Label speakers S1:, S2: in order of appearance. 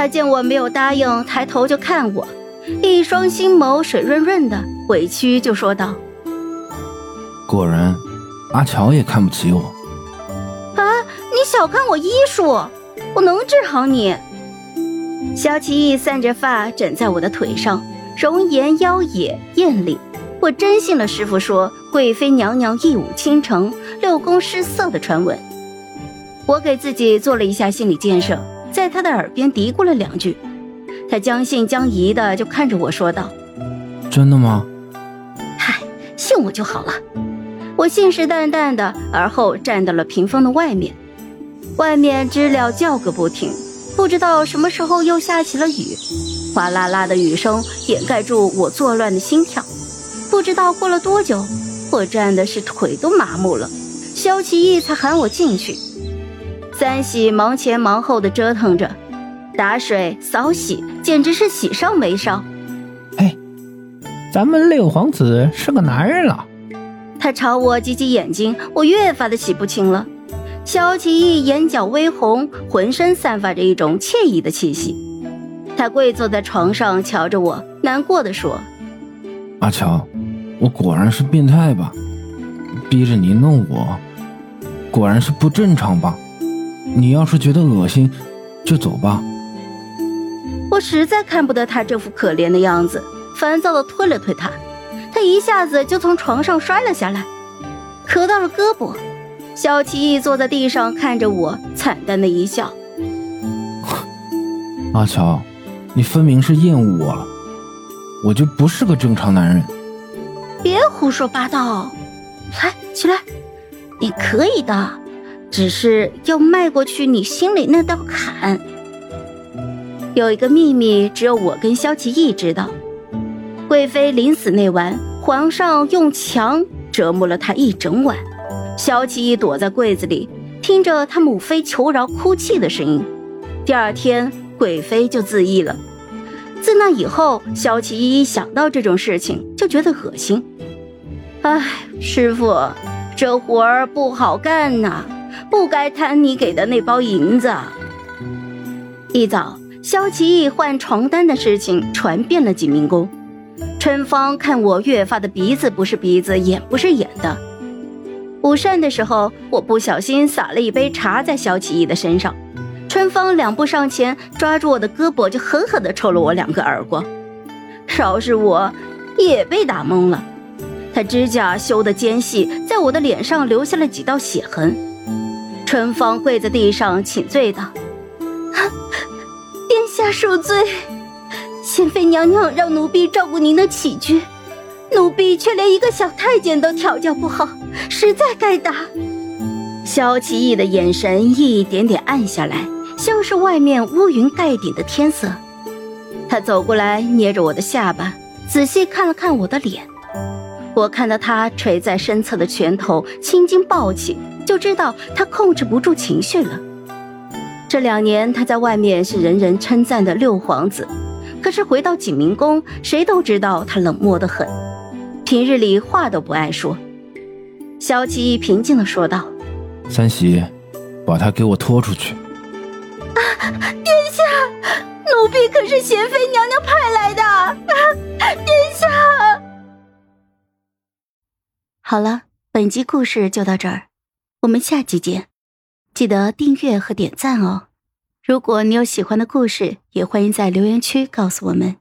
S1: 他见我没有答应，抬头就看我，一双星眸水润润的，委屈就说道：“
S2: 果然，阿乔也看不起我。
S1: 啊，你小看我医术，我能治好你。”萧齐义散着发枕在我的腿上，容颜妖冶艳丽。我真信了师傅说贵妃娘娘一舞倾城、六宫失色的传闻。我给自己做了一下心理建设，在他的耳边嘀咕了两句。他将信将疑的就看着我说道：“
S2: 真的吗？”“
S1: 嗨，信我就好了。”我信誓旦旦的，而后站到了屏风的外面。外面知了叫个不停，不知道什么时候又下起了雨，哗啦啦的雨声掩盖住我作乱的心跳。不知道过了多久，我站的是腿都麻木了，萧齐义才喊我进去。三喜忙前忙后的折腾着，打水扫洗，简直是喜上眉梢。
S3: 嘿，咱们六皇子是个男人了。
S1: 他朝我挤挤眼睛，我越发的洗不清了。萧齐义眼角微红，浑身散发着一种惬意的气息。他跪坐在床上，瞧着我，难过的说：“
S2: 阿乔。”我果然是变态吧？逼着你弄我，果然是不正常吧？你要是觉得恶心，就走吧。
S1: 我实在看不得他这副可怜的样子，烦躁的推了推他，他一下子就从床上摔了下来，磕到了胳膊。小奇异坐在地上看着我，惨淡的一笑：“
S2: 阿乔，你分明是厌恶我了，我就不是个正常男人。”
S1: 别胡说八道！来，起来，你可以的，只是要迈过去你心里那道坎。有一个秘密，只有我跟萧齐义知道。贵妃临死那晚，皇上用强折磨了她一整晚。萧齐义躲在柜子里，听着他母妃求饶、哭泣的声音。第二天，贵妃就自缢了。自那以后，萧齐一一想到这种事情就觉得恶心。唉，师傅，这活儿不好干呐，不该贪你给的那包银子。一早，萧齐义换床单的事情传遍了景明宫。春芳看我越发的鼻子不是鼻子，眼不是眼的。午膳的时候，我不小心洒了一杯茶在萧齐义的身上。春芳两步上前，抓住我的胳膊，就狠狠地抽了我两个耳光。饶是我，也被打懵了。指甲修得尖细，在我的脸上留下了几道血痕。春芳跪在地上请罪道：“殿下恕罪，贤妃娘娘让奴婢照顾您的起居，奴婢却连一个小太监都调教不好，实在该打。”萧齐义的眼神一点点暗下来。像是外面乌云盖顶的天色，他走过来，捏着我的下巴，仔细看了看我的脸。我看到他垂在身侧的拳头青筋暴起，就知道他控制不住情绪了。这两年他在外面是人人称赞的六皇子，可是回到景明宫，谁都知道他冷漠的很，平日里话都不爱说。萧齐平静的说道：“
S2: 三喜，把他给我拖出去。”
S1: 啊殿下，奴婢可是贤妃娘娘派来的。好了，本集故事就到这儿，我们下集见，记得订阅和点赞哦。如果你有喜欢的故事，也欢迎在留言区告诉我们。